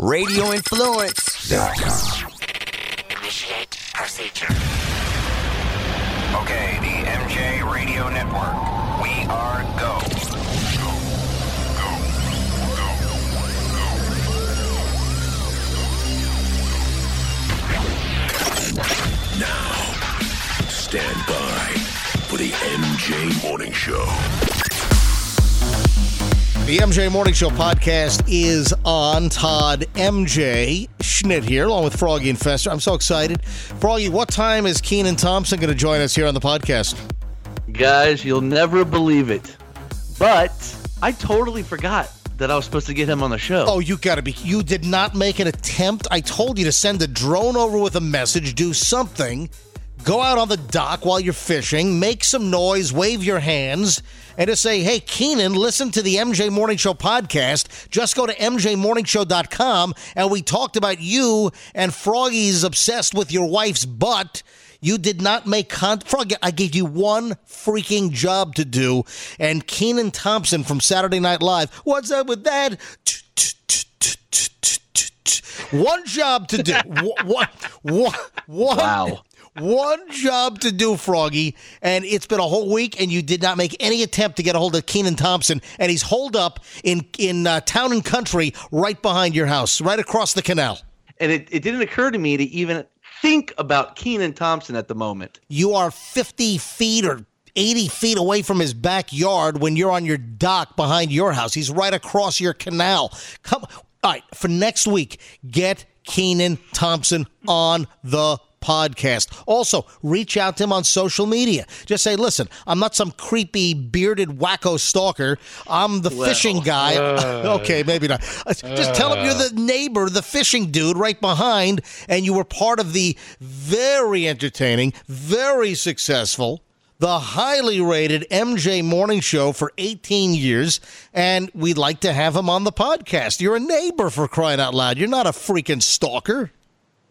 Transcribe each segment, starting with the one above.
Radioinfluence.com. Initiate procedure. Okay, the MJ Radio Network. We are go. No. Now, stand by for the MJ Morning Show. The MJ Morning Show podcast is on. Todd MJ Schnitt here, along with Froggy and Fester. I'm so excited. Froggy, what time is Kenan Thompson going to join us here on the podcast? Guys, you'll never believe it. But I totally forgot that I was supposed to get him on the show. Oh, you got to be. You did not make an attempt. I told you to send a drone over with a message, do something. Go out on the dock while you're fishing, make some noise, wave your hands, and just say, hey, Kenan, listen to the MJ Morning Show podcast. Just go to MJMorningshow.com, and we talked about you and Froggy's obsessed with your wife's butt. You did not make con. Froggy, I gave you one freaking job to do, and Kenan Thompson from Saturday Night Live. What's up with that? One job to do. One, one, Wow. One job to do, Froggy, and it's been a whole week, and you did not make any attempt to get a hold of Kenan Thompson, and he's holed up in in uh, town and country, right behind your house, right across the canal. And it, it didn't occur to me to even think about Kenan Thompson at the moment. You are fifty feet or. 80 feet away from his backyard when you're on your dock behind your house. He's right across your canal. Come, all right, for next week, get Kenan Thompson on the podcast. Also, reach out to him on social media. Just say, listen, I'm not some creepy bearded wacko stalker. I'm the fishing guy. okay, maybe not. Uh, Just tell him you're the neighbor, the fishing dude right behind, and you were part of the very entertaining, very successful the highly rated MJ Morning Show for 18 years, and we'd like to have him on the podcast. You're a neighbor for crying out loud. You're not a freaking stalker.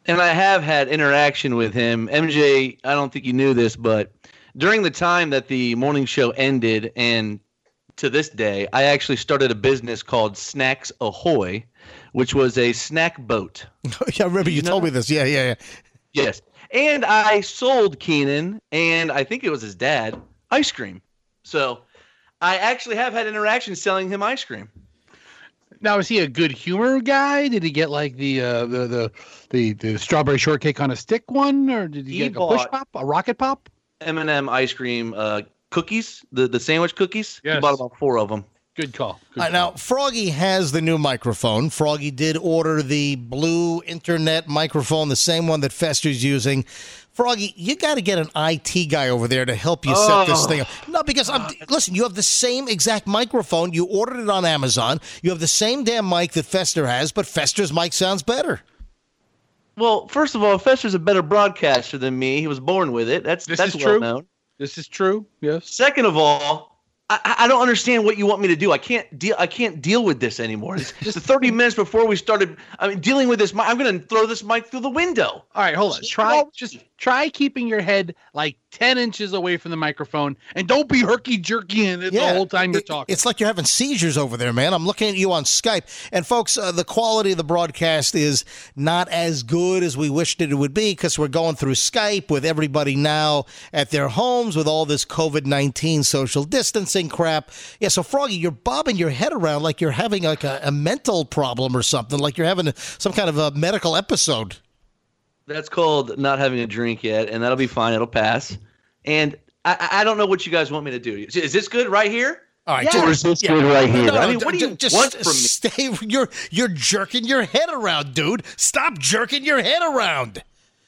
And I have had interaction with him. MJ, I don't think you knew this, but during the time that the morning show ended and to this day, I actually started a business called Snacks Ahoy, which was a snack boat. yeah, I remember you told me this. Yeah, yeah, yeah. Yes. And I sold Kenan, and I think it was his dad, ice cream. So I actually have had interactions selling him ice cream. Now is he a good humor guy? Did he get like the uh, the, the the the strawberry shortcake on a stick one, or did he, He get like a push pop, a rocket pop? M&M ice cream uh, cookies, the, the sandwich cookies. He bought about four of them. Good call. Good All right, now, Froggy has the new microphone. Froggy did order the blue internet microphone, the same one that Fester's using. Froggy, you got to get an IT guy over there to help you set this thing up. Oh. No, because I'm listen. You have the same exact microphone. You ordered it on Amazon. You have the same damn mic that Fester has, but Fester's mic sounds better. Well, first of all, Fester's a better broadcaster than me. He was born with it. That's This that's is well true. known. This is true. Yes. Second of all, I- I, I don't understand what you want me to do. I can't deal. I can't deal with this anymore. It's just 30 minutes before we started. I mean, dealing with this. mic- I'm going to throw this mic through the window. All right, hold on. Try just try keeping your head like ten inches away from the microphone, and don't be herky jerky in it the whole time you're It- talking. It's like you're having seizures over there, man. I'm looking at you on Skype. And folks, uh, the quality of the broadcast is not as good as we wished it would be because we're going through Skype with everybody now at their homes with all this COVID 19 social distancing crap. Yeah, so Froggy, you're bobbing your head around like you're having like a, a mental problem or something, like you're having some kind of a medical episode. That's called not having a drink yet, and that'll be fine. It'll pass. And I, I I don't know what you guys want me to do. Is- Is this good right here? All right, Yeah. just- Or is this yeah. good right here? No, I mean, what do you just want st- from me? Stay. You're you're jerking your head around, dude. Stop jerking your head around.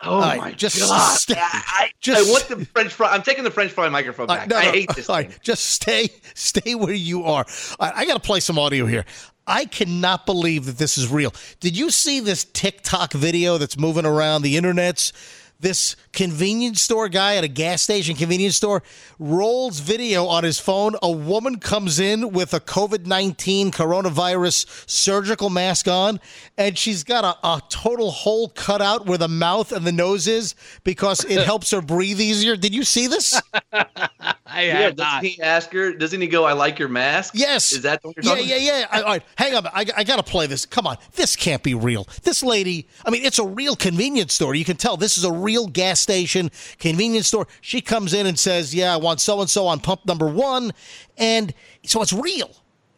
Oh All right, my just god! stay- I, I, just- I want the French fry. I'm taking the French fry microphone back. right, no, I hate this all thing. right, just stay, stay where you are. All right, I got to play some audio here. I cannot believe that this is real. Did you see this TikTok video that's moving around the internets? this convenience store guy at a gas station convenience store rolls video on his phone. A woman comes in with a COVID 19 coronavirus surgical mask on, and she's got a, a total hole cut out where the mouth and the nose is because it helps her breathe easier. Did you see this? I Yeah, have doesn't he ask her? Doesn't he go, "I like your mask"? Yes. Is that what you're yeah, yeah, yeah. I- All right, hang on. I, I got to play this. Come on, this can't be real. This lady. I mean, it's a real convenience store. You can tell this is a real gas station convenience store. She comes in and says, "Yeah, I want so and so on pump number one," and so it's real.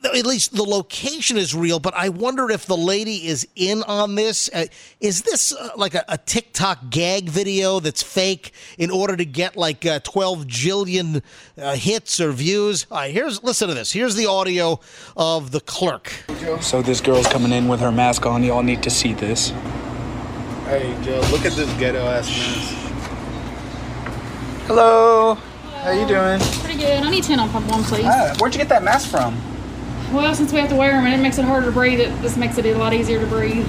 At least the location is real, but I wonder if the lady is in on this. Uh, is this uh, like a, a TikTok gag video that's fake in order to get like uh, 12 jillion uh, hits or views? All right, here's listen to this. Here's the audio of the clerk. So this girl's coming in with her mask on. Y'all need to see this. Hey Joe, look at this ghetto ass mask. Hello. How you doing? Pretty good. I need 10 on pump one, please. Ah, where'd you get that mask from? Well, since we have to wear them and it makes it harder to breathe, it just makes it a lot easier to breathe.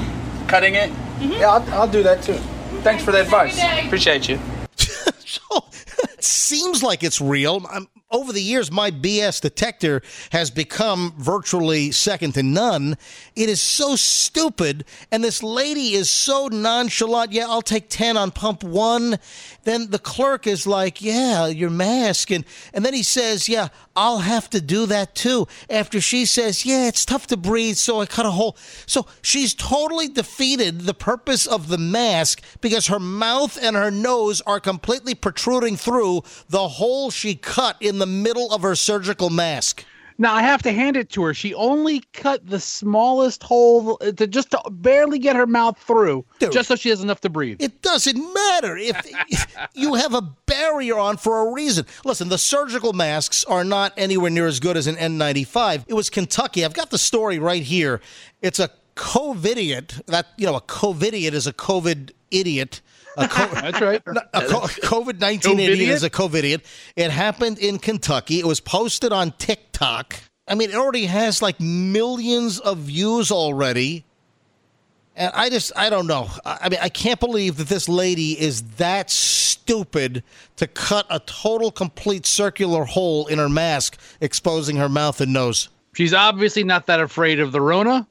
Cutting it? Yeah, I'll, I'll do that too. Thanks for the advice. Appreciate you. Seems like it's real. I'm, over the years, my BS detector has become virtually second to none. It is so stupid, and this lady is so nonchalant. Yeah, I'll take 10 on pump one. Then the clerk is like, Yeah, your mask. And, and then he says, Yeah, I'll have to do that too. After she says, Yeah, it's tough to breathe, so I cut a hole. So she's totally defeated the purpose of the mask because her mouth and her nose are completely protruding through the hole she cut in the middle of her surgical mask. Now I have to hand it to her. She only cut the smallest hole uh, to just to barely get her mouth through, Dude. just so she has enough to breathe. It doesn't matter if, if you have a barrier on for a reason. Listen, the surgical masks are not anywhere near as good as an N95. It was Kentucky. I've got the story right here. It's a COVIDiot. That you know, a COVIDiot is a COVID idiot. A co- That's right. a COVID 19 idiot is a COVIDiot. It happened in Kentucky. It was posted on TikTok. I mean, it already has like millions of views already. And I just, I don't know. I I mean, I can't believe that this lady is that stupid to cut a total, complete circular hole in her mask, exposing her mouth and nose. She's obviously not that afraid of the Rona,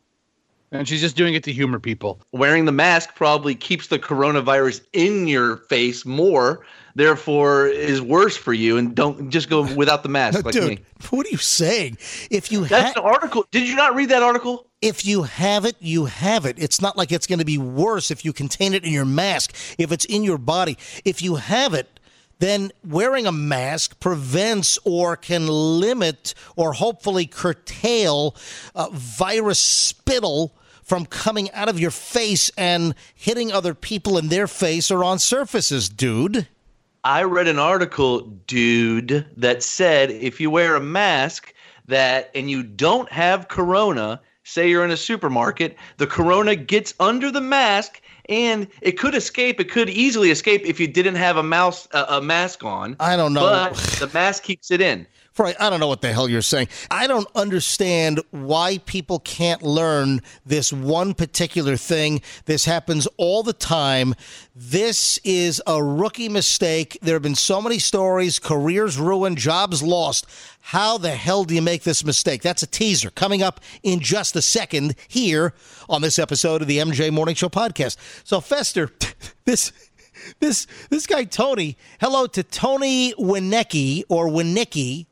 and she's just doing it to humor people. Wearing the mask probably keeps the coronavirus in your face more, therefore is worse for you. And don't just go without the mask like Dude, me. what are you saying? If you That's ha- an article. Did you not read that article? if you have it, you have it. It's not like it's going to be worse if you contain it in your mask, if it's in your body. If you have it, then wearing a mask prevents or can limit or hopefully curtail uh, virus spittle from coming out of your face and hitting other people in their face or on surfaces, dude. I read an article, dude, that said if you wear a mask that and you don't have corona, say you're in a supermarket, the corona gets under the mask and it could escape. It could easily escape if you didn't have a mouse a, a mask on. I don't know. But the mask keeps it in. I don't know what the hell you're saying. I don't understand why people can't learn this one particular thing. This happens all the time. This is a rookie mistake. There have been so many stories, careers ruined, jobs lost. How the hell do you make this mistake? That's a teaser coming up in just a second here on this episode of the MJ Morning Show podcast. So, Fester, this this this guy Tony. Hello to Tony Winecki or Winicki.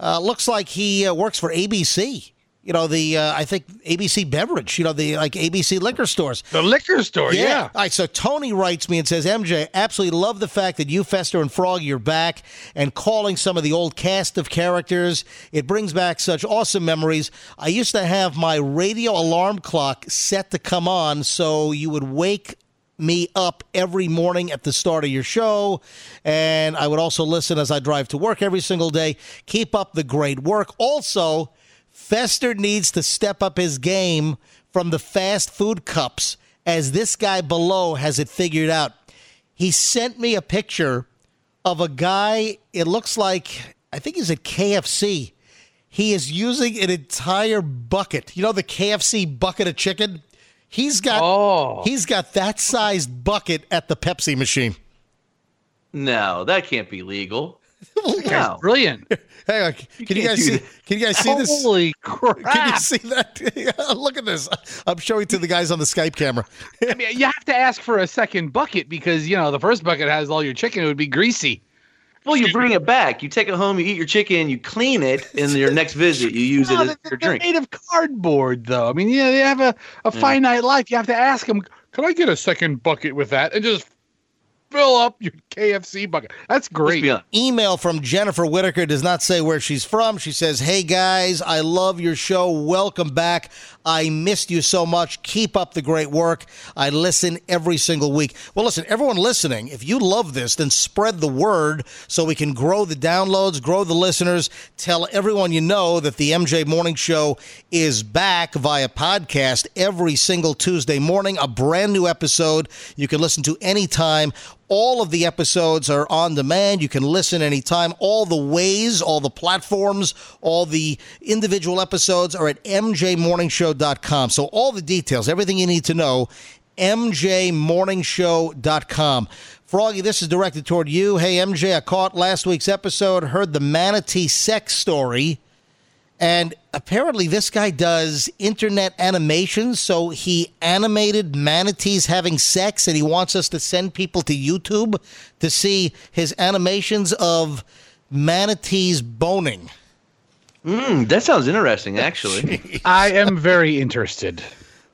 Uh, looks like he uh, works for ABC. You know the uh, I think ABC beverage. You know the like ABC liquor stores. The liquor store, yeah. All right. So Tony writes me and says, MJ, absolutely love the fact that you, Fester, and Froggy are back and calling some of the old cast of characters. It brings back such awesome memories. I used to have my radio alarm clock set to come on so you would wake me up every morning at the start of your show. And I would also listen as I drive to work every single day. Keep up the great work. Also, Fester needs to step up his game from the fast food cups as this guy below has it figured out. He sent me a picture of a guy, it looks like, I think he's at KFC. He is using an entire bucket. You know the KFC bucket of chicken? He's got Oh. he's got that sized bucket at the Pepsi machine. No, that can't be legal. No. Brilliant. Hang on. Can you, can't guys see? that. Can you guys see this? Holy crap. Can you see that? Look at this. I'm showing to the guys on the Skype camera. I mean, you have to ask for a second bucket because, you know, the first bucket has all your chicken. It would be greasy. Well, you bring it back. You take it home. You eat your chicken. You clean it. In your next visit, you use it as your drink. made of cardboard, though. I mean, yeah, they have a, a finite life. You have to ask them, can I get a second bucket with that? And just fill up your KFC bucket. That's great. be email from Jennifer Whitaker does not say where she's from. She says, Hey guys, I love your show. Welcome back. I missed you so much. Keep up the great work. I listen every single week. Well, listen, everyone listening, if you love this, then spread the word so we can grow the downloads, grow the listeners. Tell everyone you know that the MJ Morning Show is back via podcast every single Tuesday morning, a brand new episode you can listen to anytime. All of the episodes are on demand. You can listen anytime. All the ways, all the platforms, all the individual episodes are at mjmorningshow.com. So all the details, everything you need to know, mjmorningshow.com. Froggy, this is directed toward you. Hey, MJ, I caught last week's episode, heard the manatee sex story. And apparently, this guy does internet animations. So he animated manatees having sex, and he wants us to send people to YouTube to see his animations of manatees boning. Mm, that sounds interesting, actually. I am very interested.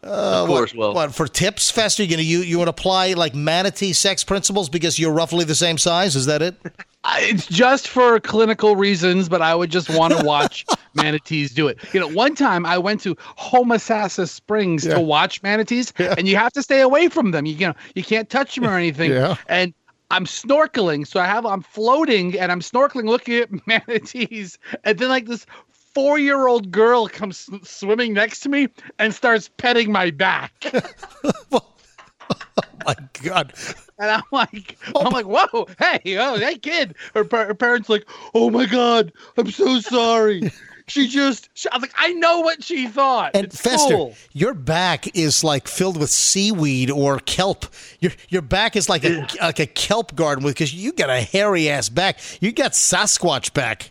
Of course. Well, What for tips, Fester? You gonna you you want to apply like manatee sex principles because you're roughly the same size? Is that it? It's just for clinical reasons, but I would just want to watch manatees do it. You know, one time I went to Homosassa Springs to watch manatees, and you have to stay away from them. You, you know, you can't touch them or anything. Yeah. And I'm snorkeling, so I have I'm floating and I'm snorkeling, looking at manatees, and then like this four-year-old girl comes swimming next to me and starts petting my back. Oh my God. And I'm like, oh I'm like, whoa, hey, oh, hey, kid. Her, par- her parents like, oh my god, I'm so sorry. She just, she, I was like, I know what she thought. And it's Fester, cool. your back is like filled with seaweed or kelp. Your your back is like a like a kelp garden with because you got a hairy ass back. You got Sasquatch back.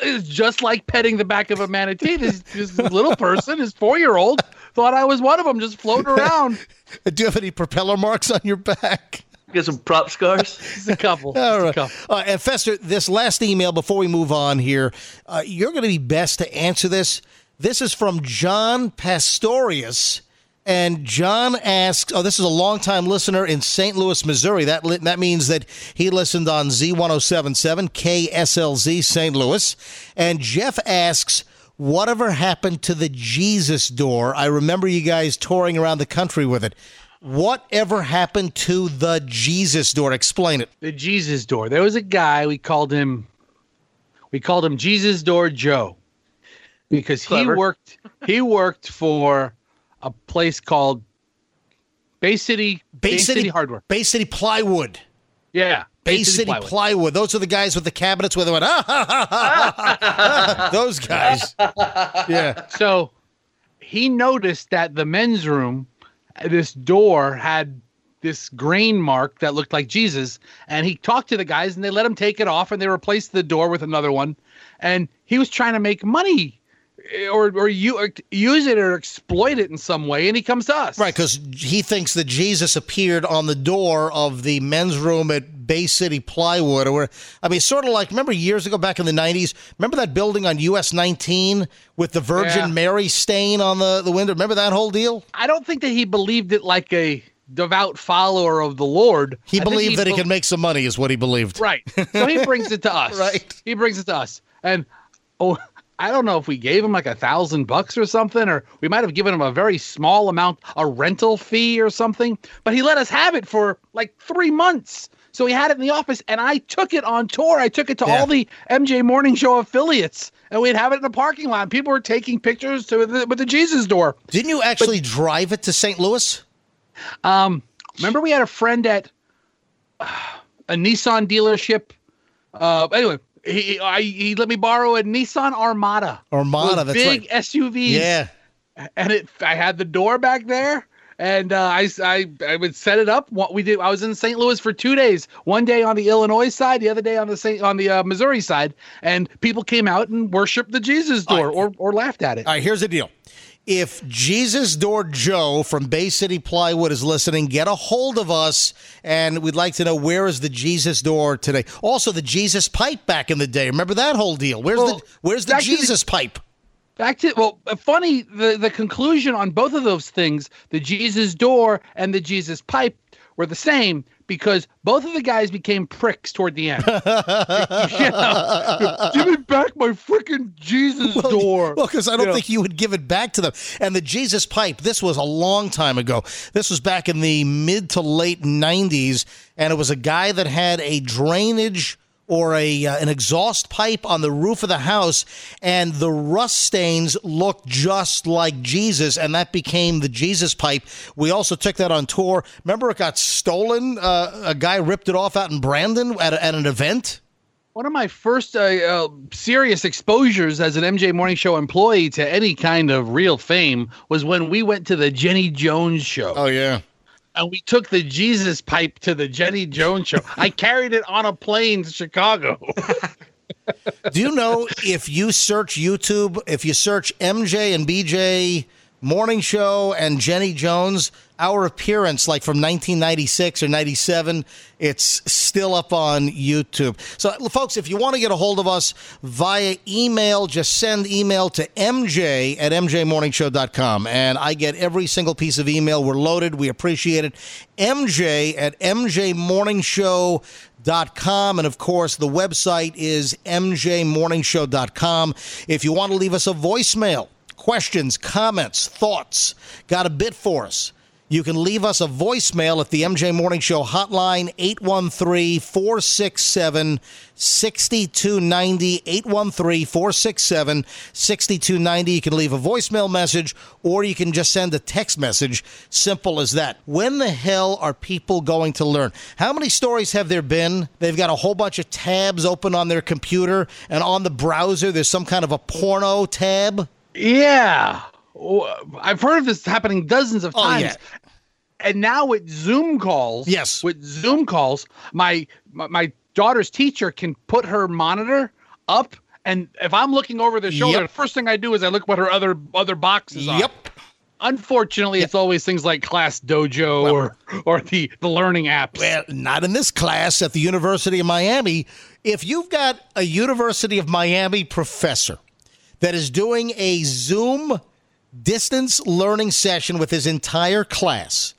It's just like petting the back of a manatee. This, this little person, this four-year-old, thought I was one of them, just floating around. Do you have any propeller marks on your back? get some prop scars. Just a couple. Just All a couple. Uh, and Fester, this last email before we move on here, uh, you're going to be best to answer this. This is from John Pastorius. And John asks, oh, this is a longtime listener in St. Louis, Missouri. That li- that means that he listened on Z1077, KSLZ St. Louis. And Jeff asks, whatever happened to the Jesus door? I remember you guys touring around the country with it. Whatever happened to the Jesus door? Explain it. The Jesus door. There was a guy, we called him, we called him Jesus Door Joe because Clever. he worked, he worked for a place called Bay City, Bay, City, Hardware. Bay City Plywood. Yeah. Bay, City, Plywood. Those are the guys with the cabinets where they went, ah, ha, ha, ha, ha, ha. Those guys. Yeah. So he noticed that the men's room, this door had this grain mark that looked like Jesus. And he talked to the guys and they let him take it off and they replaced the door with another one. And he was trying to make money or, or, you, or use it or exploit it in some way. And he comes to us. Right, because he thinks that Jesus appeared on the door of the men's room at Bay City Plywood. Or, where- I mean, sort of like, remember years ago back in the 90s? Remember that building on US 19 with the Virgin Yeah. Mary stain on the, the window? Remember that whole deal? I don't think that he believed it like a devout follower of the Lord. He I believed that he bel- could make some money, is what he believed. Right. So he brings it to us. Right. He brings it to us. And oh, I don't know if we gave him like a thousand bucks or something, or we might have given him a very small amount, a rental fee or something. But he let us have it for like three months. So he had it in the office, and I took it on tour. I took it to Yeah. all the MJ Morning Show affiliates, and we'd have it in the parking lot. People were taking pictures to the, with the Jesus door. Didn't you actually drive it to St. Louis? Um, remember we had a friend at uh, a Nissan dealership. Uh, anyway, he I, he let me borrow a Nissan Armada. Armada, that's big right. SUVs. Yeah. and it I had the door back there, and uh, I, I I would set it up. What we did, I was in St. Louis for two days. One day on the Illinois side, the other day on the Saint, on the uh, Missouri side, and people came out and worshipped the Jesus door or or laughed at it. All right, here's the deal. If Jesus Door Joe from Bay City Plywood is listening, get a hold of us, and we'd like to know where is the Jesus Door today. Also, the Jesus Pipe back in the day. Remember that whole deal? Where's Well, the Where's the to the- Jesus Pipe? Back to well, uh, funny the the conclusion on both of those things, the Jesus door and the Jesus pipe, were the same because both of the guys became pricks toward the end. You know, Give me back my freaking Jesus door. Well, because I don't You know. think you would give it back to them. And the Jesus Pipe, this was a long time ago. This was back in the mid to late 90s, and it was a guy that had a drainage or a uh, an exhaust pipe on the roof of the house and the rust stains looked just like Jesus and that became the Jesus pipe. We also took that on tour. Remember it got stolen? Uh, a guy ripped it off out in Brandon at, a, at an event? One of my first uh, uh, serious exposures as an MJ Morning Show employee to any kind of real fame was when we went to the Jenny Jones show. Oh yeah. And we took the Jesus pipe to the Jenny Jones show. I carried it on a plane to Chicago. Do you know if you search YouTube, if you search MJ and BJ Morning Show and Jenny Jones, our appearance, like from 1996 or 97, it's still up on YouTube. So, folks, if you want to get a hold of us via email, just send email to mj at mjmorningshow.com. And I get every single piece of email. We're loaded. We appreciate it. MJ at mjmorningshow.com. And of course, the website is mjmorningshow.com. If you want to leave us a voicemail, questions, comments, thoughts, got a bit for us. You can leave us a voicemail at the MJ Morning Show hotline, 813 467 6290. 813 467 6290. You can leave a voicemail message or you can just send a text message. Simple as that. When the hell are people going to learn? How many stories have there been? They've got a whole bunch of tabs open on their computer and on the browser there's some kind of a porno tab. yeah. Oh, I've heard of this happening dozens of Oh, times. yeah. And now with Zoom calls, Yes. with Zoom calls, my, my my daughter's teacher can put her monitor up, and if I'm looking over the shoulder, Yep. the first thing I do is I look what her other other boxes are. Yep. Unfortunately, it's always things like Class Dojo or or the the learning apps. Well, not in this class at the University of Miami. If you've got a University of Miami professor that is doing a Zoom distance learning session with his entire class,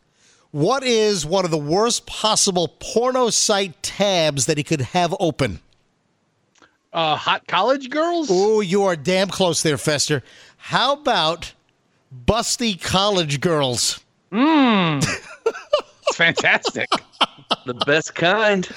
what is one of the worst possible porno site tabs that he could have open? uh, hot college girls. Oh, you are damn close there, Fester. How about busty college girls? Mmm. It's fantastic. The best kind.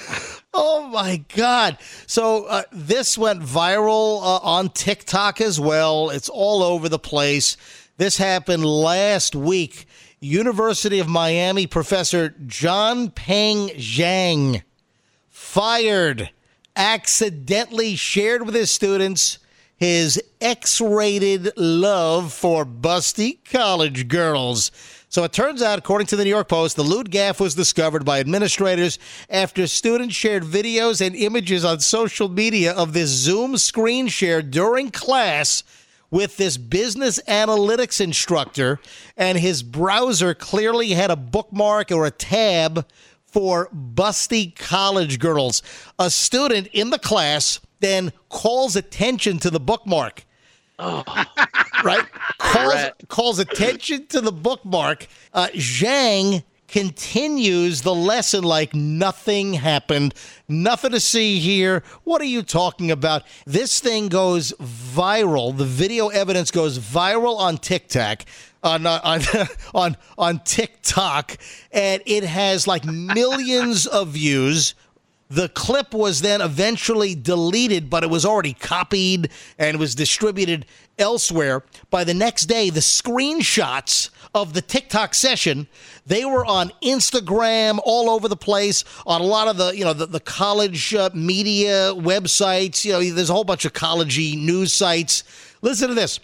Oh my God. So uh, this went viral uh, on TikTok as well. It's all over the place. This happened last week. University of Miami professor John Peng Zhang fired, accidentally shared with his students his X rated love for busty college girls. So it turns out, according to the New York Post, the lewd gaffe was discovered by administrators after students shared videos and images on social media of this Zoom screen share during class with this business analytics instructor, and his browser clearly had a bookmark or a tab for busty college girls. A student in the class then calls attention to the bookmark. right? Calls, calls attention to the bookmark. Uh, Zhang continues the lesson like nothing happened. Nothing to see here. What are you talking about? This thing goes viral. The video evidence goes viral on TikTok. On, uh, on on on TikTok, and it has like millions of views. The clip was then eventually deleted, but it was already copied and was distributed elsewhere. By the next day, the screenshots of the TikTok session, they were on Instagram all over the place, on a lot of the, you know, the, the college uh, media websites. You know, there's a whole bunch of collegey news sites. Listen to this.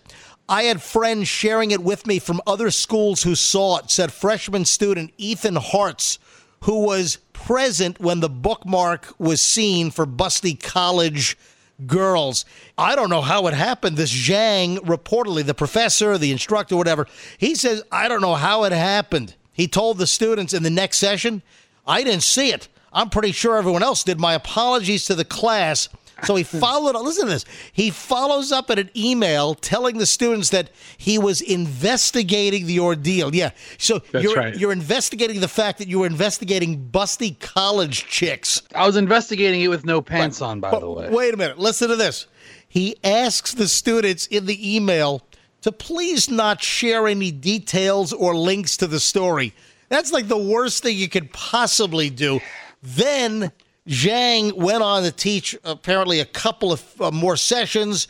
I had friends sharing it with me from other schools who saw it, said freshman student Ethan Hartz, who was present when the bookmark was seen for Busty College girls. I don't know how it happened. This Zhang, reportedly, the professor, the instructor, whatever, he says, I don't know how it happened. He told the students in the next session, I didn't see it. I'm pretty sure everyone else did. My apologies to the class. So he followed up. Listen to this. He follows up in an email telling the students that he was investigating the ordeal. Yeah. So That's you're right. you're investigating the fact that you were investigating busty college chicks. I was investigating it with no pants on, by But the way. Wait a minute. Listen to this. He asks the students in the email to please not share any details or links to the story. That's like the worst thing you could possibly do. Then Zhang went on to teach apparently a couple of uh, more sessions,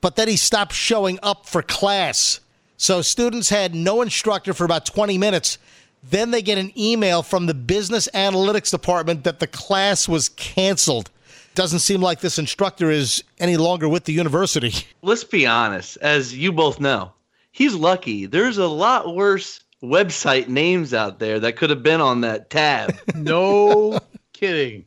but then he stopped showing up for class. So students had no instructor for about 20 minutes. Then they get an email from the business analytics department that the class was canceled. Doesn't seem like this instructor is any longer with the university. Let's be honest, as you both know, he's lucky. There's a lot worse website names out there that could have been on that tab. No kidding.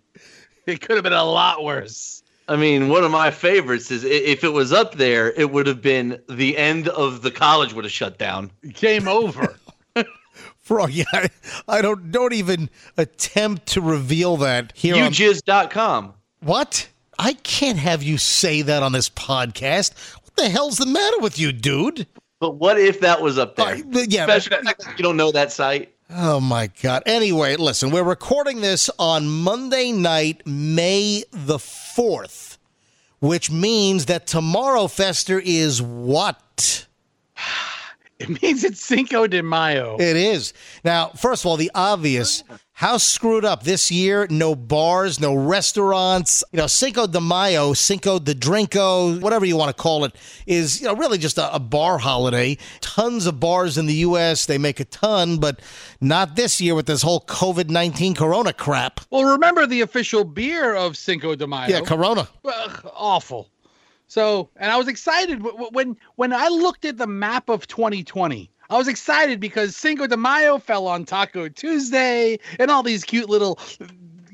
It could have been a lot worse. I mean, one of my favorites is if it was up there, it would have been the end of the college would have shut down. Game over. Bro, yeah, I, I don't don't even attempt to reveal that here. on- UJizz.com. what? I can't have you say that on this podcast. What the hell's the matter with you, dude? But what if that was up there? Uh, yeah, Especially the fact that you don't know that site. Oh my God. Anyway, listen, we're recording this on Monday night, May the 4th, which means that tomorrow, Fester, is what? It means it's Cinco de Mayo. It is. Now, first of all, the obvious. How screwed up this year? No bars, no restaurants. You know, Cinco de Mayo, Cinco de Drinko, whatever you want to call it, is you know really just a, a bar holiday. Tons of bars in the U.S. They make a ton, but not this year with this whole COVID nineteen Corona crap. Well, remember the official beer of Cinco de Mayo? Yeah, Corona. Ugh, awful. So, and I was excited when when I looked at the map of 2020. I was excited because Cinco de Mayo fell on Taco Tuesday, and all these cute little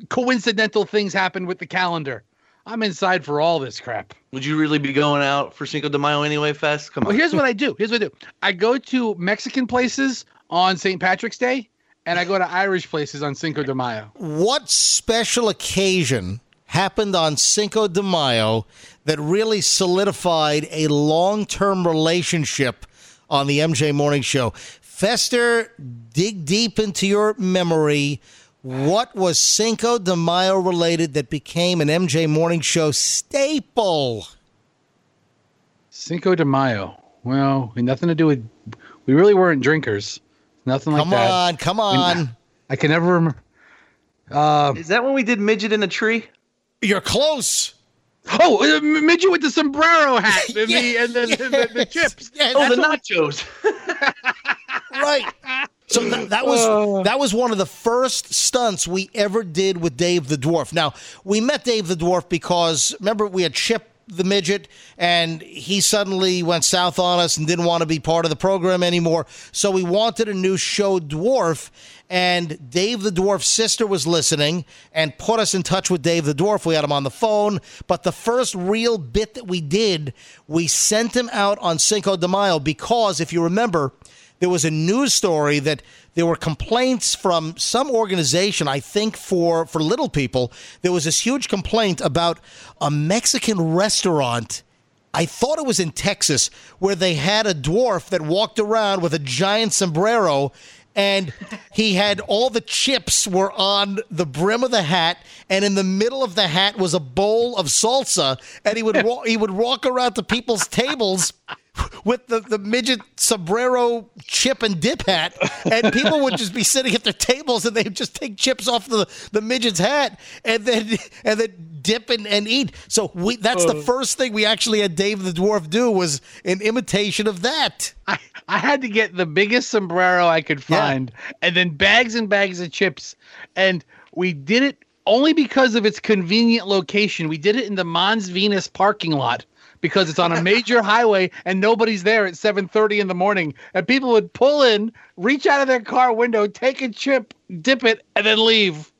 coincidental things happened with the calendar. I'm inside for all this crap. Would you really be going out for Cinco de Mayo anyway, Fest? Come on. Well, on. here's what I do. Here's what I do. I go to Mexican places on St. Patrick's Day, and I go to Irish places on Cinco de Mayo. What special occasion happened on Cinco de Mayo that really solidified a long term relationship on the MJ Morning Show? Fester, dig deep into your memory. What was Cinco de Mayo related that became an MJ Morning Show staple? Cinco de Mayo. Well, nothing to do with. We really weren't drinkers. Nothing like Come that. Come on, come on. I can never remember. Uh, Is that when we did midget in a tree? You're close. Oh, uh, midget with the sombrero hat and, the, and the, the, the, the chips. yes. Oh, the nachos. right. So th- that was that was one of the first stunts we ever did with Dave the Dwarf. Now we met Dave the Dwarf because remember we had Chip the midget, and he suddenly went south on us and didn't want to be part of the program anymore. So we wanted a new show, Dwarf, and Dave the Dwarf's sister was listening and put us in touch with Dave the Dwarf. We had him on the phone, but the first real bit that we did, we sent him out on Cinco de Mayo because, if you remember, there was a news story that there were complaints from some organization, I think for for little people. There was this huge complaint about a Mexican restaurant. I thought it was in Texas where they had a dwarf that walked around with a giant sombrero and he had all the chips were on the brim of the hat and in the middle of the hat was a bowl of salsa and he would he would walk around to people's tables with the, the midget sombrero chip and dip hat, and people would just be sitting at their tables and they'd just take chips off the, the midget's hat and then and then dip and, and eat. So we that's the uh. first thing we actually had Dave the Dwarf do was an imitation of that. I, I had to get the biggest sombrero I could Yeah. find and then bags and bags of chips. And we did it only because of its convenient location. We did it in the Mons Venus parking lot because it's on a major highway and nobody's there at 7:30 in the morning, and people would pull in, reach out of their car window, take a chip, dip it, and then leave.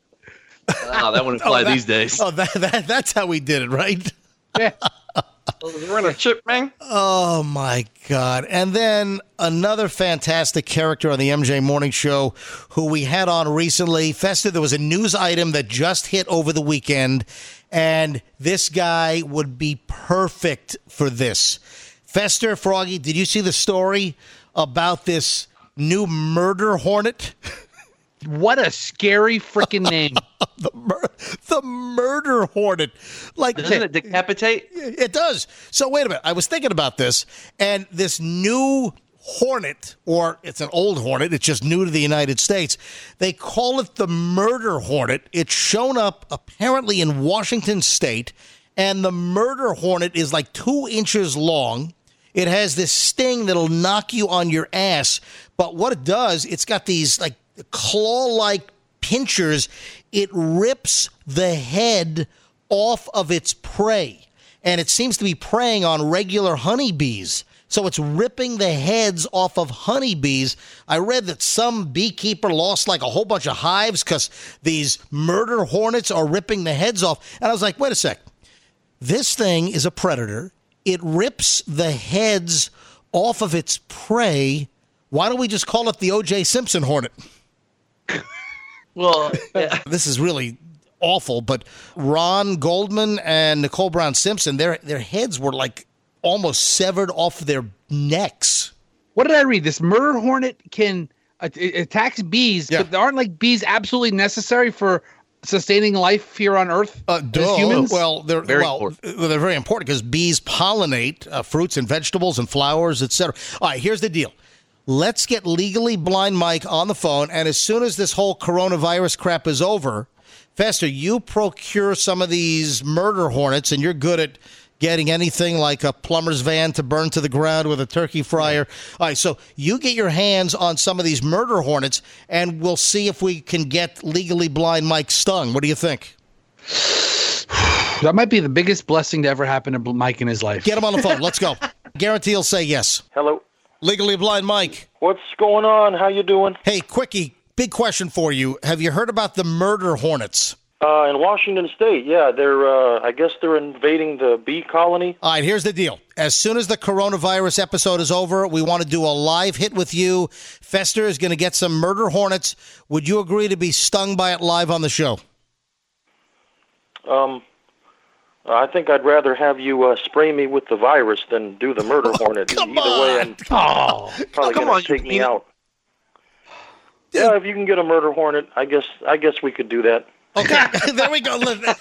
Oh, that wouldn't oh, fly that- these days. Oh, that, that that's how we did it, right? Yeah. Oh, We're in a chip, man. Oh my God. And then another fantastic character on the MJ Morning Show who we had on recently. Fester, there was a news item that just hit over the weekend, and this guy would be perfect for this. Fester, Froggy, did you see the story about this new murder hornet? What a scary freaking name. the, mur- the murder hornet. Like Doesn't it decapitate? It does. So wait a minute. I was thinking about this, and this new Hornet, or it's an old Hornet, it's just new to the United States. They call it the Murder Hornet. It's shown up apparently in Washington State, and the Murder Hornet is like two inches long. It has this sting that'll knock you on your ass. But what it does, it's got these like claw like pinchers. It rips the head off of its prey. And it seems to be preying on regular honeybees. So it's ripping the heads off of honeybees. I read that some beekeeper lost like a whole bunch of hives because these murder hornets are ripping the heads off. And I was like, wait a sec. This thing is a predator. It rips the heads off of its prey. Why don't we just call it the O.J. Simpson hornet? Well, yeah. this is really awful, but Ron Goldman and Nicole Brown Simpson, their their heads were like almost severed off their necks. What did I read? This murder hornet can it it attacks bees, Yeah. but aren't like bees absolutely necessary for sustaining life here on Earth Uh, as humans? Well, they're Very well, important. they're very important because bees pollinate uh, fruits and vegetables and flowers, etc. All right, here's the deal. Let's get legally blind Mike on the phone, and as soon as this whole coronavirus crap is over, Fester, you procure some of these murder hornets, and you're good at getting anything like a plumber's van to burn to the ground with a turkey fryer. All right, so you get your hands on some of these murder hornets, and we'll see if we can get legally blind Mike stung. What do you think? that might be the biggest blessing to ever happen to Mike in his life. Get him on the phone. Let's go. Guarantee he'll say yes. Hello. Legally blind Mike. What's going on? How you doing? Hey, quickie, big question for you. Have you heard about the murder hornets? Uh, in Washington State, yeah, they're. Uh, I guess they're invading the bee colony. All right, here's the deal. As soon as the coronavirus episode is over, we want to do a live hit with you. Fester is going to get some murder hornets. Would you agree to be stung by it live on the show? Um, I think I'd rather have you uh, spray me with the virus than do the murder hornet. come Either way, I'm Oh, probably come going on, to take me out. Yeah, if you can get a murder hornet, I guess. I guess we could do that. Okay, there we go.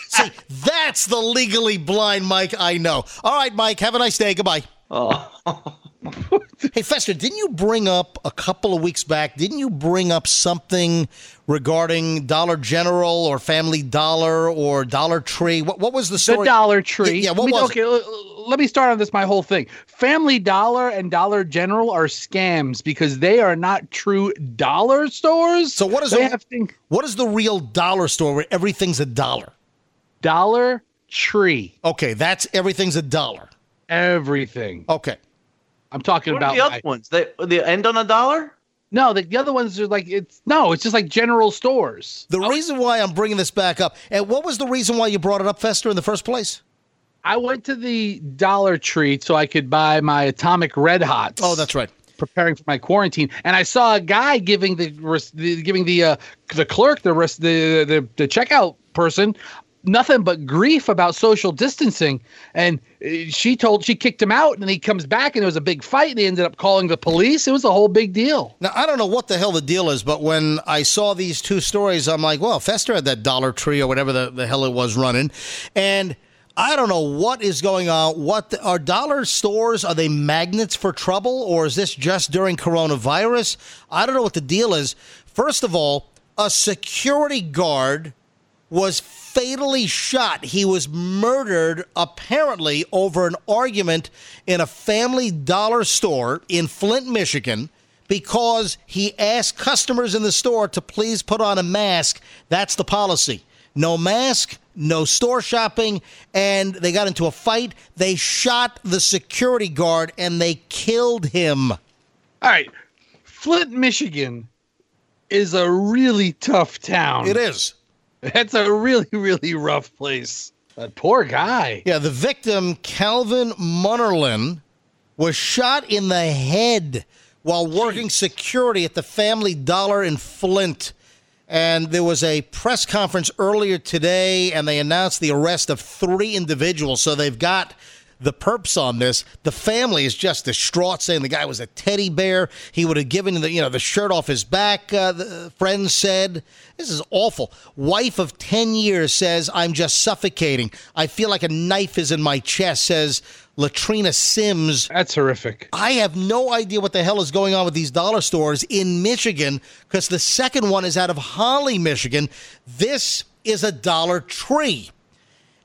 See, that's the legally blind Mike I know. All right, Mike, have a nice day. Goodbye. Oh. Hey, Fester, didn't you bring up a couple of weeks back? Didn't you bring up something regarding Dollar General or Family Dollar or Dollar Tree? What, what was the the story? Dollar Tree. Yeah, yeah, what was okay, l- let me start on this. My whole thing: Family Dollar and Dollar General are scams because they are not true dollar stores. So what is they have thing What is the real dollar store where everything's a dollar? Dollar Tree? Okay, that's everything's a dollar. Everything. Okay. I'm talking What about are the other like- ones? They they end on a dollar? no. The, the other ones are like it's no. It's just like general stores. The reason why I'm bringing this back up, and what was the reason why you brought it up, Fester, in the first place? I went to the Dollar Tree so I could buy my Atomic Red Hots. Oh, that's right. preparing for my quarantine, and I saw a guy giving the, the giving the uh, the clerk the the, the the checkout person nothing but grief about social distancing, and uh, she told she kicked him out, and he comes back, and there was a big fight, and he ended up calling the police. It was a whole big deal. Now, I don't know what the hell the deal is, but when I saw these two stories, I'm like, well, Fester had that Dollar Tree or whatever the, the hell it was running. And I don't know what is going on. What the, are dollar stores? Are they magnets for trouble, or is this just during coronavirus? I don't know what the deal is. First of all, a security guard was fatally shot. He was murdered apparently over an argument in a family dollar store in Flint, Michigan. Because he asked customers in the store to please put on a mask. That's the policy. No mask, no store shopping, and they got into a fight. They shot the security guard and they killed him. All right. Flint, Michigan is a really tough town. It is. That's a really, really rough place. That poor guy. Yeah, the victim, Calvin Munnerlin, was shot in the head while working security at the Family Dollar in Flint. And there was a press conference earlier today, and they announced the arrest of three individuals. So they've got the perps on this. The family is just distraught, saying the guy was a teddy bear. He would have given the you know the shirt off his back. Uh, the friends said this is awful. Wife of ten years says I'm just suffocating. I feel like a knife is in my chest. Says Latrina Sims. That's horrific. I have no idea what the hell is going on with these dollar stores in Michigan because the second one is out of Holly, Michigan. This is a Dollar Tree.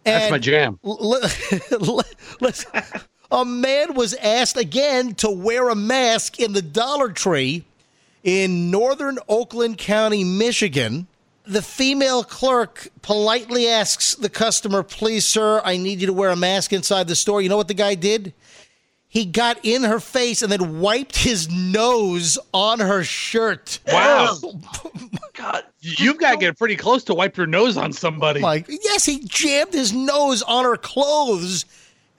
That's my jam. L- l- listen, a man was asked again to wear a mask in the Dollar Tree in northern Oakland County, Michigan. The female clerk politely asks the customer, Please, sir, I need you to wear a mask inside the store. You know what the guy did? He got in her face and then wiped his nose on her shirt. Wow. God, You've got to get pretty close to wipe your nose on somebody. Like, yes, he jammed his nose on her clothes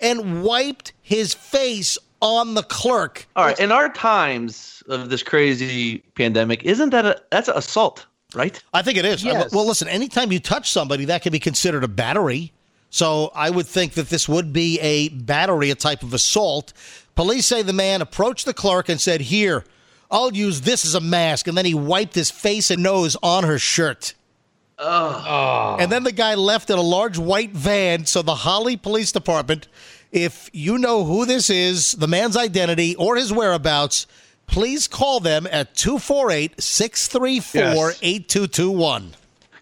and wiped his face on the clerk. All right, in our times of this crazy pandemic, isn't that a that's an assault, right? I think it is. Uh, yes. Well, listen, anytime you touch somebody, that can be considered a battery. So I would think that this would be a battery, a type of assault. Police say the man approached the clerk and said, Here, I'll use this as a mask. And then he wiped his face and nose on her shirt. oh. And then the guy left in a large white van. So the Holly Police Department, if you know who this is, the man's identity or his whereabouts, please call them at 248 634 8221.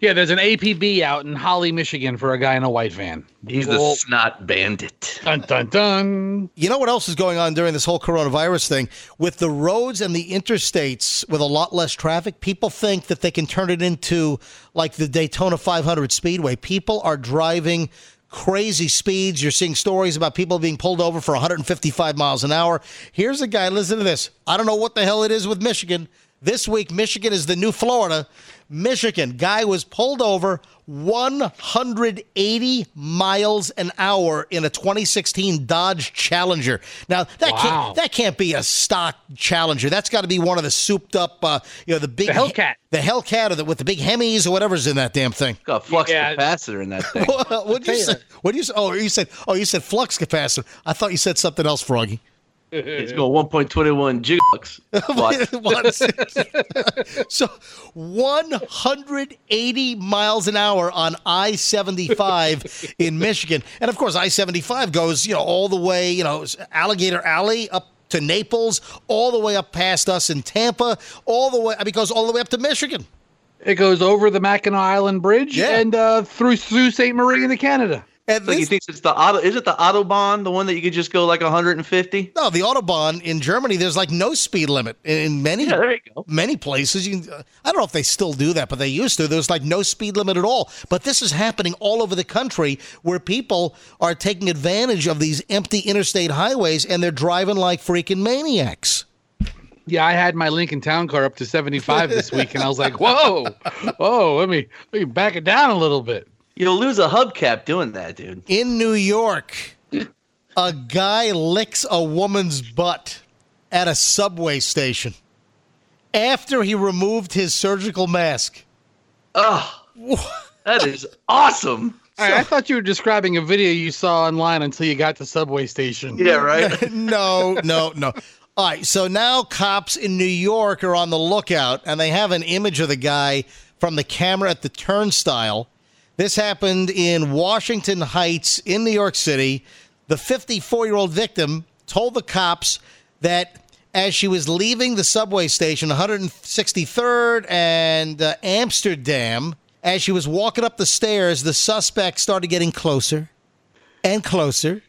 Yeah, there's an APB out in Holly, Michigan for a guy in a white van. He's the Well, snot bandit. dun dun dun. You know what else is going on during this whole coronavirus thing? With the roads and the interstates with a lot less traffic, people think that they can turn it into like the Daytona 500 Speedway. People are driving crazy speeds. You're seeing stories about people being pulled over for 155 miles an hour. Here's a guy, listen to this. I don't know what the hell it is with Michigan. This week, Michigan is the new Florida. Michigan guy was pulled over 180 miles an hour in a 2016 Dodge Challenger. Now that Wow. can't that can't be a stock Challenger. That's got to be one of the souped up, uh, you know, the big The Hellcat. the Hellcat, or the, with the big Hemis or whatever's in that damn thing. Got a flux Yeah. capacitor in that thing. what did you say? What you say? Oh, you said oh, you said flux capacitor. I thought you said something else, Froggy. It's going 1.21 gigawatts. Watts. Once. so 180 miles an hour on I-75 in Michigan. And of course, I-75 goes, you know, all the way, you know, Alligator Alley up to Naples, all the way up past us in Tampa, all the way, I mean, it goes all the way up to Michigan. It goes over the Mackinac Island Bridge Yeah. and uh, through through St. Marie into Canada. And Like he thinks it's the auto. Is it the autobahn, the one that you could just go like 150? no, the Autobahn in Germany, there's like no speed limit in many Yeah, there you go. many places. You, uh, I don't know if they still do that, but they used to. There's like no speed limit at all. But this is happening all over the country where people are taking advantage of these empty interstate highways and they're driving like freaking maniacs. Yeah, I had my Lincoln Town Car up to 75 this week, and I was like, "Whoa, whoa, let me let me back it down a little bit." You'll lose a hubcap doing that, dude. In New York, a guy licks a woman's butt at a subway station after he removed his surgical mask. Oh, that is awesome. All right, I thought you were describing a video you saw online until you got to subway station. Yeah, right. no, no, no. All right, so now cops in New York are on the lookout, and they have an image of the guy from the camera at the turnstile. This happened in Washington Heights in New York City. The 54 year old victim told the cops that as she was leaving the subway station, 163rd and uh, Amsterdam, as she was walking up the stairs, the suspect started getting closer and closer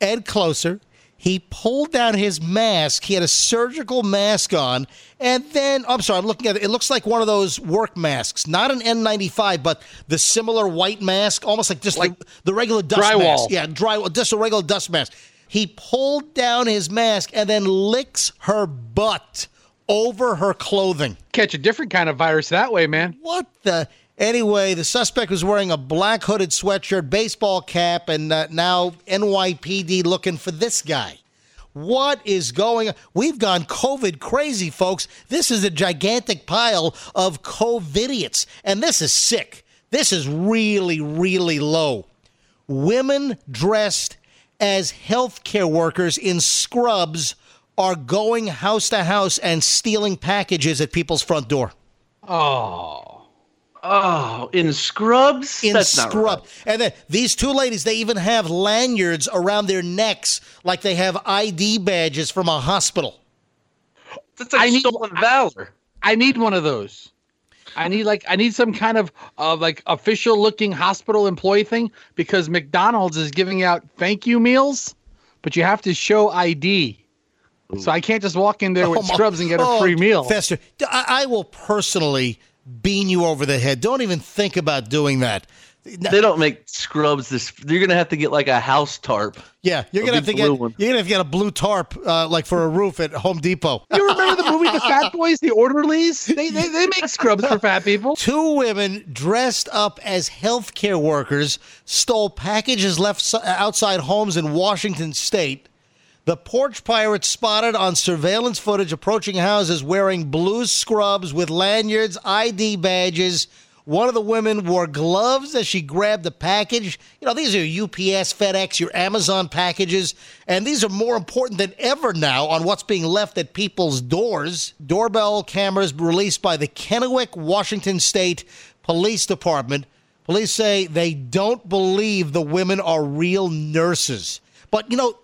and closer. He pulled down his mask. He had a surgical mask on. And then, oh, I'm sorry, I'm looking at it. It looks like one of those work masks, not an N95, but the similar white mask, almost like just like the regular dust drywall. mask. Yeah, dry, just a regular dust mask. He pulled down his mask and then licks her butt over her clothing. Catch a different kind of virus that way, man. What the? Anyway, the suspect was wearing a black hooded sweatshirt, baseball cap, and uh, now NYPD looking for this guy. What is going on? We've gone COVID crazy, folks. This is a gigantic pile of COVIDiots, and this is sick. This is really, really low. Women dressed as healthcare workers in scrubs are going house to house and stealing packages at people's front door. Oh. Oh, in scrubs? in That's not scrub. right. And then these two ladies, they even have lanyards around their necks like they have ID badges from a hospital. That's like I need- stolen valor. I need one of those. I need like I need some kind of uh, like official looking hospital employee thing because McDonald's is giving out thank you meals, but you have to show ID. So I can't just walk in there with Oh, my- scrubs and get a oh, free meal. Fester, I, I will personally bean you over the head. Don't even think about doing that. They don't make scrubs this. You're gonna have to get like a house tarp. Yeah, you're gonna have to get one. you're gonna have to get a blue tarp uh, like for a roof at Home Depot. You remember the movie The Fat Boys, The Orderlies? They, they, they make scrubs for fat people. Two women dressed up as healthcare workers stole packages left outside homes in Washington state. The porch pirates spotted on surveillance footage approaching houses wearing blue scrubs with lanyards, ID badges. One of the women wore gloves as she grabbed the package. You know, these are UPS, FedEx, your Amazon packages, and these are more important than ever now on what's being left at people's doors. Doorbell cameras released by the Kennewick, Washington State Police Department. Police say they don't believe the women are real nurses. But, you know,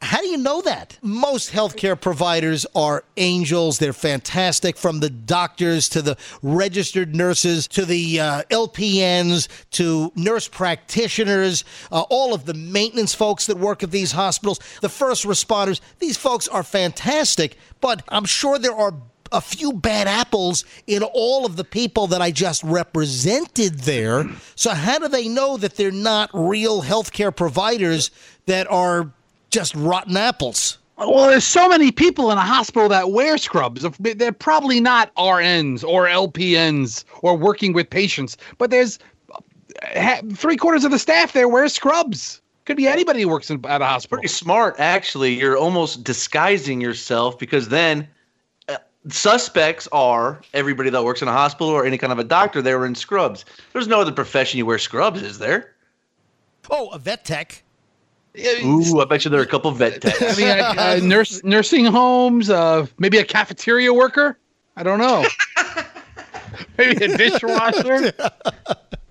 how do you know that? Most healthcare providers are angels. They're fantastic, from the doctors to the registered nurses to the uh, LPNs to nurse practitioners, uh, all of the maintenance folks that work at these hospitals, the first responders. These folks are fantastic, but I'm sure there are a few bad apples in all of the people that I just represented there. So, how do they know that they're not real healthcare providers that are just rotten apples? Well, there's so many people in a hospital that wear scrubs. They're probably not RNs or LPNs or working with patients, but there's three quarters of the staff there wear scrubs. Could be anybody who works in, at a hospital. Pretty smart, actually. You're almost disguising yourself because then uh, suspects are everybody that works in a hospital or any kind of a doctor. They were in scrubs. There's no other profession you wear scrubs, is there? Oh, a vet tech. Ooh, I bet you there are a couple vet techs. I mean, uh, uh, nurse, nursing homes, uh, maybe a cafeteria worker. I don't know. maybe a dishwasher.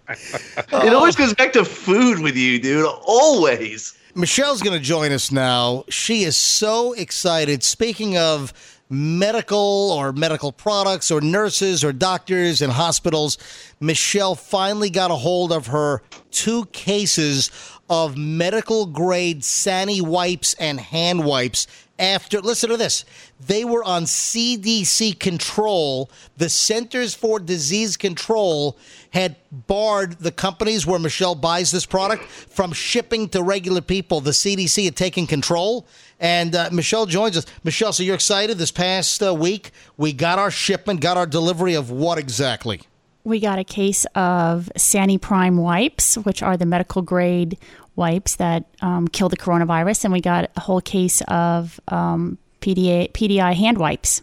It always goes back to food with you, dude. Always. Michelle's going to join us now. She is so excited. Speaking of medical or medical products or nurses or doctors and hospitals, Michelle finally got a hold of her two cases of medical grade Sani wipes and hand wipes after listen to this they were on CDC control. The Centers for Disease Control had barred the companies where Michelle buys this product from shipping to regular people. The CDC had taken control. And uh, Michelle joins us. Michelle so you're excited this past uh, week? We got our shipment got our delivery of what exactly we got a case of Sani Prime wipes, which are the medical grade wipes that um, kill the coronavirus, and we got a whole case of um, PDA, PDI hand wipes.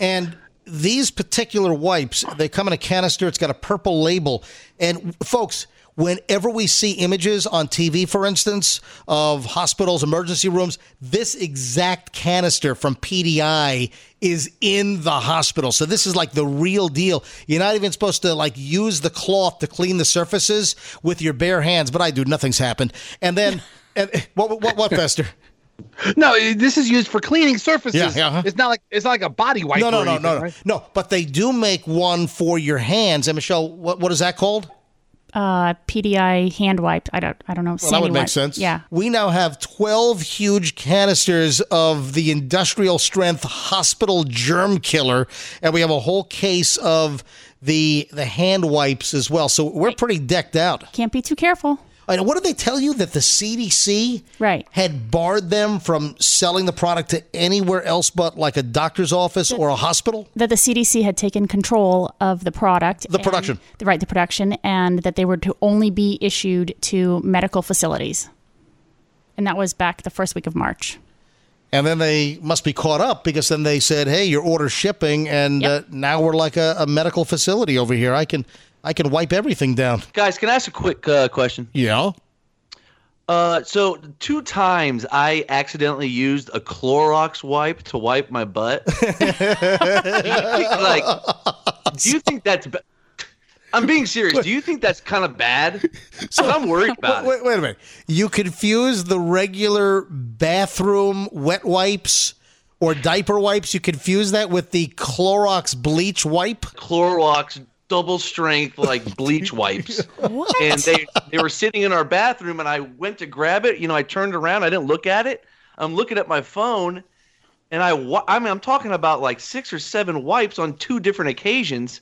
And these particular wipes, they come in a canister. It's got a purple label. And folks, whenever we see images on TV, for instance, of hospitals, emergency rooms, this exact canister from PDI is in the hospital. So this is like the real deal. You're not even supposed to like use the cloth to clean the surfaces with your bare hands, but I do. Nothing's happened. And then, and what, what, what, Fester? No, this is used for cleaning surfaces. Yeah, yeah, uh-huh. It's not like it's not like a body wipe. No, no, or no, anything, no, no, right? no. But they do make one for your hands. And Michelle, what, what is that called? Uh, PDI hand wipe. I don't. I don't know. Well, that would make wipe. sense. Yeah. We now have 12 huge canisters of the industrial strength hospital germ killer, and we have a whole case of the the hand wipes as well. So we're pretty decked out. Can't be too careful. And what did they tell you that the CDC right. had barred them from selling the product to anywhere else but like a doctor's office or a hospital? That the CDC had taken control of the product, The and- production. right, the production, and that they were to only be issued to medical facilities. And that was back the first week of March. And then they must be caught up because then they said, "Hey, your order's shipping," and uh, now we're like a, a medical facility over here. I can I can wipe everything down. Guys, can I ask a quick uh, question? Yeah. Uh, so two times I accidentally used a Clorox wipe to wipe my butt. do think, like, do you think that's? Ba- I'm being serious. Do you think that's kind of bad? So I'm worried about wait, it. wait, wait a minute. You confuse the regular bathroom wet wipes or diaper wipes. You confuse that with the Clorox bleach wipe. Clorox double strength like bleach wipes. And they they were sitting in our bathroom and I went to grab it. You know, I turned around, I didn't look at it. I'm looking at my phone and I I mean I'm talking about like six or seven wipes on two different occasions.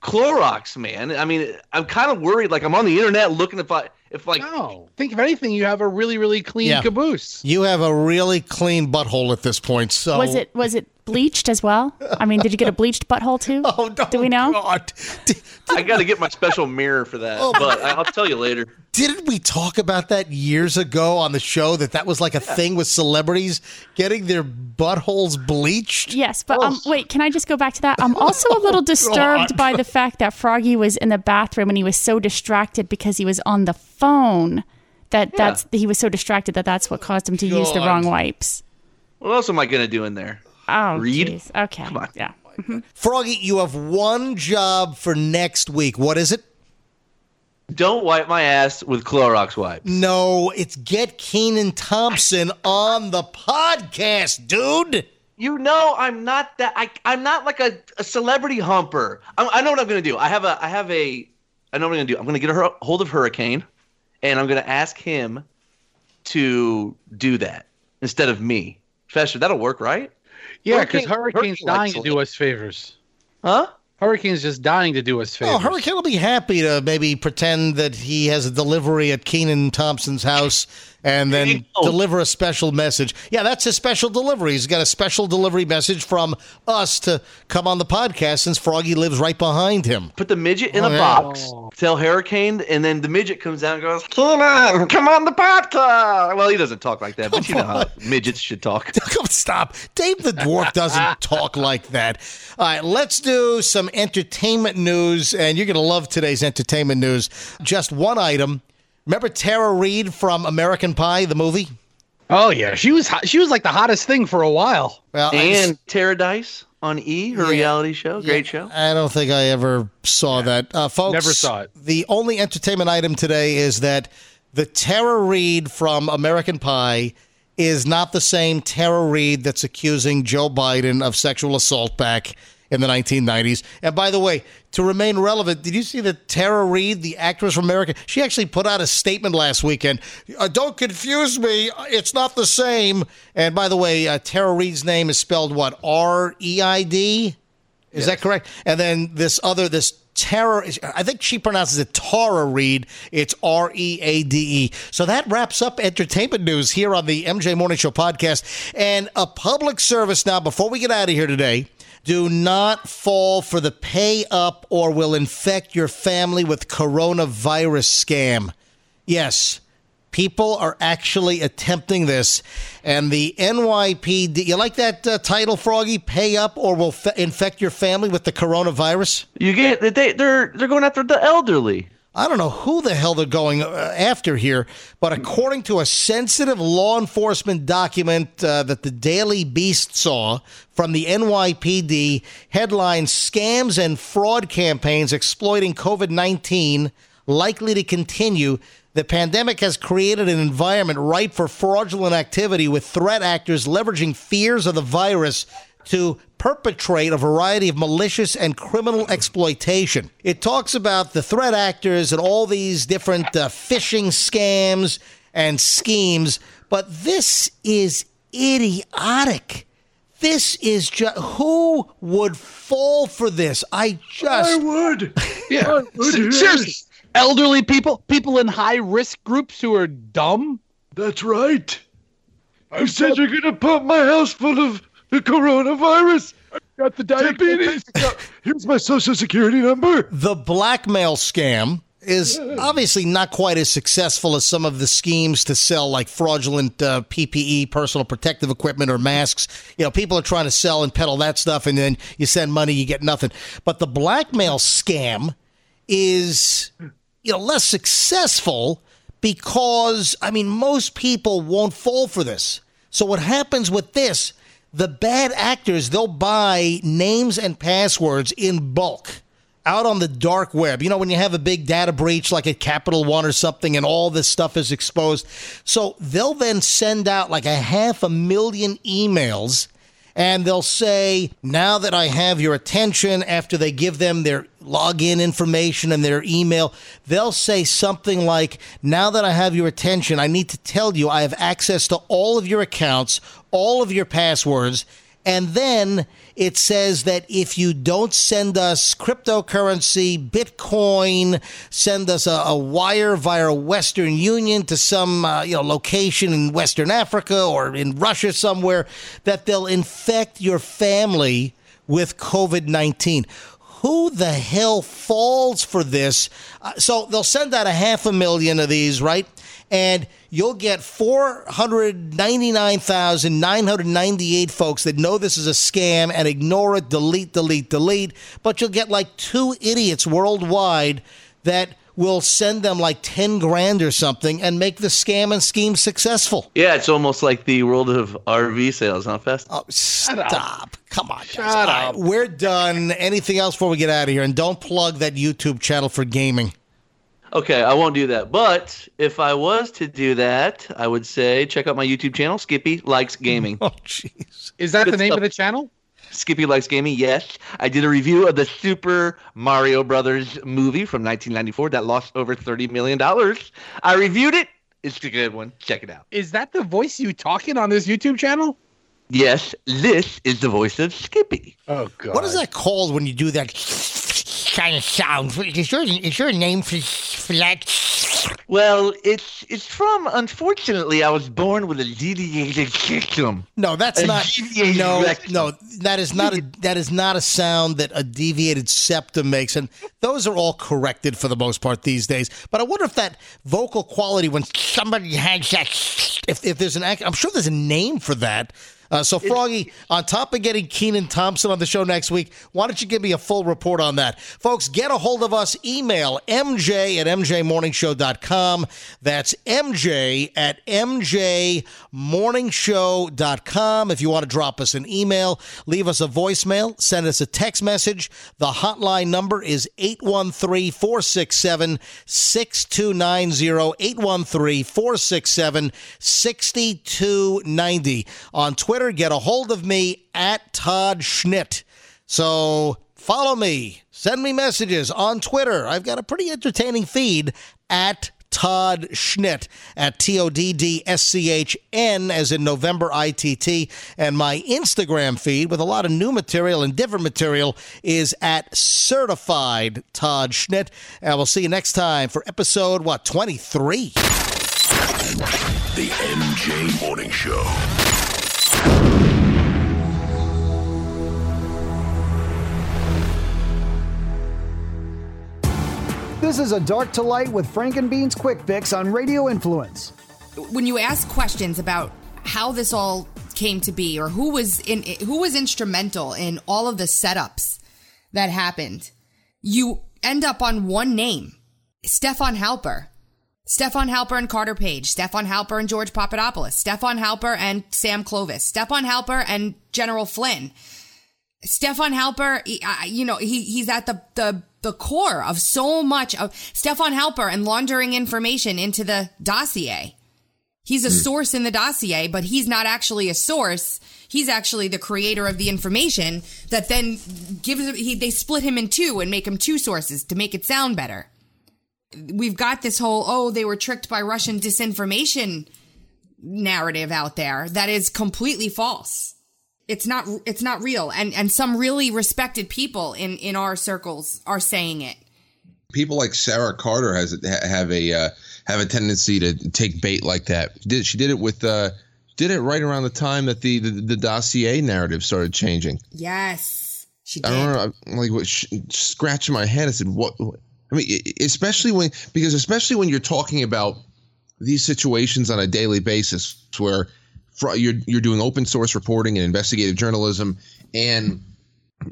Clorox, man. I mean, I'm kind of worried like I'm on the internet looking if I if like No. Think of anything, you have a really, really clean Yeah. caboose. You have a really clean butthole at this point. So Was it was it bleached as well? I mean, did you get a bleached butthole too? Oh, no, Do we know? God. I got to get my special mirror for that. Oh, but I'll tell you later. Didn't we talk about that years ago on the show that that was like a thing with celebrities getting their buttholes bleached? Yes, but um, wait, can I just go back to that? I'm also a little disturbed by the fact that Froggy was in the bathroom and he was so distracted because he was on the phone that that's he was so distracted that that's what caused him to use the wrong wipes. What else am I going to do in there? Oh, Read? jeez. Okay. Come on. Yeah. Froggy, you have one job for next week. What is it? Don't wipe my ass with Clorox wipes. No, it's get Kenan Thompson on the podcast, dude. You know I'm not that I I'm not like a, a celebrity humper. I, I know what I'm gonna do. I have a I have a I know what I'm gonna do. I'm gonna get a hold of Hurricane, and I'm gonna ask him to do that instead of me. Fester, that'll work, right? Yeah, because Hurricane- Hurricane's dying to do us favors. Huh? Hurricane's just dying to do us oh, favors. Oh, Hurricane will be happy to maybe pretend that he has a delivery at Kenan Thompson's house and then deliver a special message. Yeah, that's his special delivery. He's got a special delivery message from us to come on the podcast since Froggy lives right behind him. Put the midget in Oh, a yeah. box. Tell Hurricane, and then the midget comes out and goes, Kenan, come on the podcast. Well, he doesn't talk like that, but you know how midgets should talk. Come stop. Dave the Dwarf doesn't talk like that. All right, let's do some entertainment news, and you're going to love today's entertainment news. Just one item. Remember Tara Reid from American Pie, the movie? Oh yeah, she was hot. she was like the hottest thing for a while. Well, I And Taradise on E, her reality show. Great show. I don't think I ever saw that. Uh, folks, Never saw it. The only entertainment item today is that the Tara Reid from American Pie is not the same Tara Reid that's accusing Joe Biden of sexual assault back in the 1990s. And by the way, to remain relevant, did you see that Tara Reid, the actress from American, she actually put out a statement last weekend. Uh, don't confuse me. It's not the same. And by the way, uh, Tara Reid's name is spelled what? R E I D? Is that correct? And then this other, this Tara, I think she pronounces it Tara Reid. It's R E A D E. So that wraps up entertainment news here on the MJ Morning Show podcast. And a public service now, before we get out of here today, do not fall for the pay up or will infect your family with coronavirus scam. Yes. People are actually attempting this, and the NYPD. You like that uh, title, Froggy? Pay up or will fe- infect your family with the coronavirus? You get they they're they're going after the elderly. I don't know who the hell they're going uh, after here, but according to a sensitive law enforcement document uh, that the Daily Beast saw from the NYPD, headline Scams and Fraud Campaigns Exploiting COVID 19 Likely to Continue. The pandemic has created an environment ripe for fraudulent activity with threat actors leveraging fears of the virus to perpetrate a variety of malicious and criminal exploitation. It talks about the threat actors and all these different uh, phishing scams and schemes, but this is idiotic. This is just who would fall for this? I just I would. Yeah. I would. Seriously. Elderly people, people in high risk groups who are dumb. That's right. I said you're gonna pump my house full of the coronavirus. I Got the diabetes. Here's my social security number. The blackmail scam is obviously not quite as successful as some of the schemes to sell like fraudulent uh, PPE, personal protective equipment, or masks. You know, people are trying to sell and peddle that stuff, and then you send money, you get nothing. But the blackmail scam is, you know, less successful because, I mean, most people won't fall for this. So what happens with this? The bad actors, they'll buy names and passwords in bulk out on the dark web. You know, when you have a big data breach like at Capital One or something and all this stuff is exposed. So they'll then send out like a half a million emails and they'll say, now that I have your attention, after they give them their login information and their email, they'll say something like, now that I have your attention, I need to tell you I have access to all of your accounts, all of your passwords. And then it says that if you don't send us cryptocurrency, Bitcoin, send us a, a wire via Western Union to some uh, you know location in Western Africa or in Russia somewhere, that they'll infect your family with COVID nineteen. Who the hell falls for this? Uh, so they'll send out a half a million of these, right? And you'll get 499,998 folks that know this is a scam and ignore it, delete, delete, delete. But you'll get like two idiots worldwide that will send them like 10 grand or something and make the scam and scheme successful. Yeah, it's almost like the world of RV sales, huh, Fest? Oh, stop. Come on. guys. Shut All right, up. we're done. Anything else before we get out of here? And don't plug that YouTube channel for gaming. Okay, I won't do that. But if I was to do that, I would say check out my YouTube channel, Skippy Likes Gaming. Oh, jeez. Is that Good the name stuff. of the channel? Skippy Likes Gaming, yes. I did a review of the Super Mario Brothers movie from 1994 that lost over $30 million. I reviewed it. It's a good one. Check it out. Is that the voice you talking on this YouTube channel? Yes, this is the voice of Skippy. Oh God. What is that called when you do that kind of sound? Is there, is there a name for, for that? Well, it's it's from. Unfortunately, I was born with a deviated system. No, that's A not. No, rectum. no, that is not a that is not a sound that a deviated septum makes, and those are all corrected for the most part these days. But I wonder if that vocal quality when somebody has that, if if there's an, act- I'm sure there's a name for that. Uh, so, Froggy, on top of getting Kenan Thompson on the show next week, why don't you give me a full report on that? Folks, get a hold of us. Email mj at mjmorningshow.com. That's mj at mjmorningshow.com. If you want to drop us an email, leave us a voicemail, send us a text message. The hotline number is 813 467 6290. 813 467 6290. On Twitter, get a hold of me at Todd Schnitt. So follow me, send me messages on Twitter. I've got a pretty entertaining feed at Todd Schnitt at T O D D S C H N as in November I T T. And my Instagram feed with a lot of new material and different material is at Certified Todd Schnitt. And we'll see you next time for episode, what, 23? The MJ Morning Show. This is a dark to light with Frank and Beans Quick Fix on Radio Influence. when you ask questions about how this all came to be or who was in who was instrumental in all of the setups that happened, you end up on one name. Stefan Halper. Stefan Halper and Carter Page, Stefan Halper and George Papadopoulos, Stefan Halper and Sam Clovis, Stefan Halper and General Flynn. Stefan Halper, you know, he, he's at the, the, the core of so much of Stefan Halper and laundering information into the dossier. He's a hmm. source in the dossier, but he's not actually a source. He's actually the creator of the information that then gives he, they split him in two and make him two sources to make it sound better. We've got this whole oh they were tricked by Russian disinformation narrative out there that is completely false. It's not it's not real and and some really respected people in in our circles are saying it. People like Sarah Carter has have a uh, have a tendency to take bait like that. Did she did it with uh did it right around the time that the the, the dossier narrative started changing. Yes, she did. I don't know. I'm like what, scratching my head. I said, what, what? I mean, especially when because especially when you're talking about these situations on a daily basis where you're you're doing open source reporting and investigative journalism, and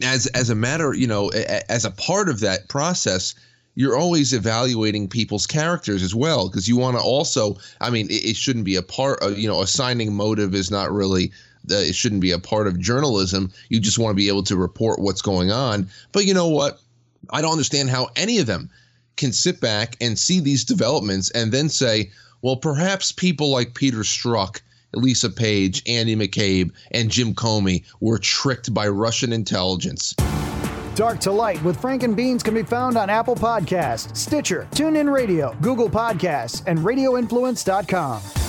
as as a matter, you know, as a part of that process, you're always evaluating people's characters as well because you want to also. I mean, it, it, shouldn't be a part of you know assigning motive is not really. Uh, it shouldn't be a part of journalism. You just want to be able to report what's going on. But you know what? I don't understand how any of them can sit back and see these developments and then say, well, perhaps people like Peter Strzok Lisa Page, Andy McCabe, and Jim Comey were tricked by Russian intelligence. Dark to Light with Frank and Beans can be found on Apple Podcasts, Stitcher, TuneIn Radio, Google Podcasts, and RadioInfluence.com.